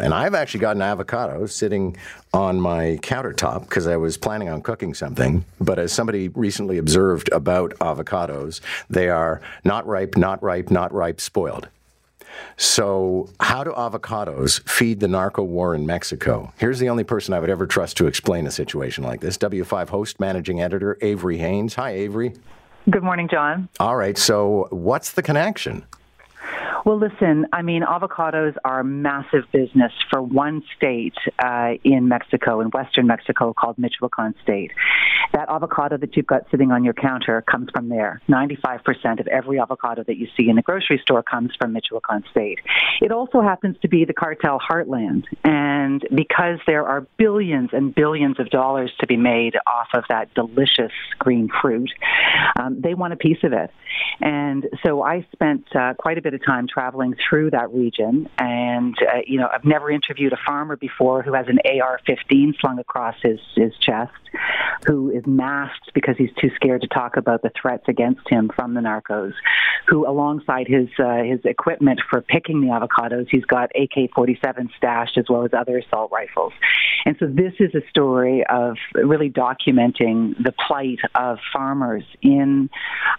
And I've actually got an avocado sitting on my countertop because I was planning on cooking something. But as somebody recently observed about avocados, they are not ripe, not ripe, not ripe, spoiled. So, how do avocados feed the narco war in Mexico? Here's the only person I would ever trust to explain a situation like this W5 host, managing editor, Avery Haines. Hi, Avery. Good morning, John. All right, so what's the connection? Well, listen, I mean, avocados are a massive business for one state uh, in Mexico, in western Mexico, called Michoacan State. That avocado that you've got sitting on your counter comes from there. 95% of every avocado that you see in the grocery store comes from Michoacan State. It also happens to be the cartel heartland. And because there are billions and billions of dollars to be made off of that delicious green fruit, um, they want a piece of it. And so I spent uh, quite a bit of time traveling through that region. And, uh, you know, I've never interviewed a farmer before who has an AR 15 slung across his, his chest, who is masked because he's too scared to talk about the threats against him from the narcos, who, alongside his, uh, his equipment for picking the avocados, he's got AK 47 stashed as well as other assault rifles. And so this is a story of really documenting the plight of farmers in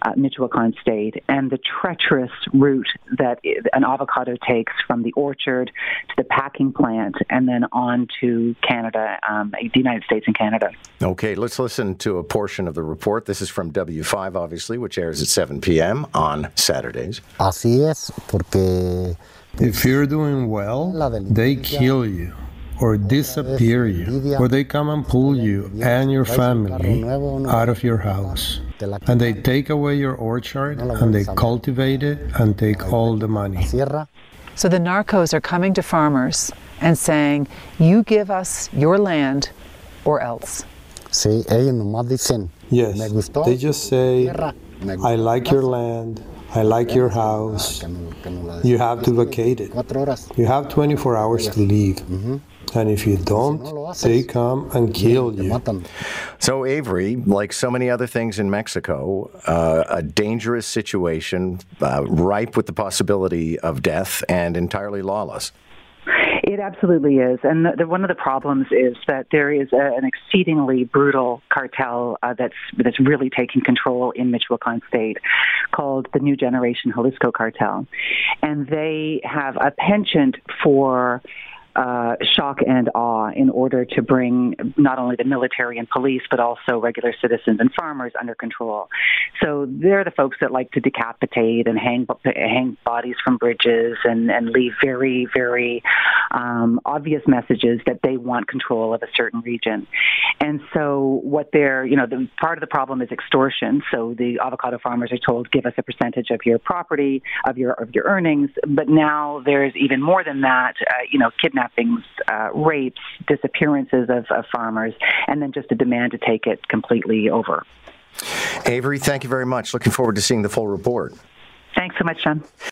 uh, Michoacan State and the treacherous route that an avocado takes from the orchard to the packing plant and then on to Canada, um, the United States and Canada. Okay, let's listen to a portion of the report. This is from W5, obviously, which airs at 7 p.m. on Saturdays. Así es, porque If you're doing well, they kill you or disappear you, or they come and pull you and your family out of your house. And they take away your orchard and they cultivate it and take all the money. So the narcos are coming to farmers and saying, You give us your land or else. Sí, ellos nomás dicen, Yes, me gustó, they just say, I like your land, I like your house, que no- que no la you have to vacate it. You have 24 hours to leave. And if you don't, they come and kill you. So, Avery, like so many other things in Mexico, uh, a dangerous situation, uh, ripe with the possibility of death and entirely lawless. It absolutely is, and the, the, one of the problems is that there is a, an exceedingly brutal cartel uh, that's that's really taking control in Michoacan State, called the New Generation Jalisco Cartel, and they have a penchant for uh, shock and awe in order to bring not only the military and police, but also regular citizens and farmers under control. So they're the folks that like to decapitate and hang hang bodies from bridges and, and leave very, very um, obvious messages that they want control of a certain region. And so what they're, you know, the part of the problem is extortion. So the avocado farmers are told, give us a percentage of your property, of your of your earnings. But now there's even more than that. Uh, you know, kidnapping kidnappings, uh, rapes, disappearances of, of farmers, and then just a demand to take it completely over. Avery, thank you very much. Looking forward to seeing the full report. Thanks so much, John.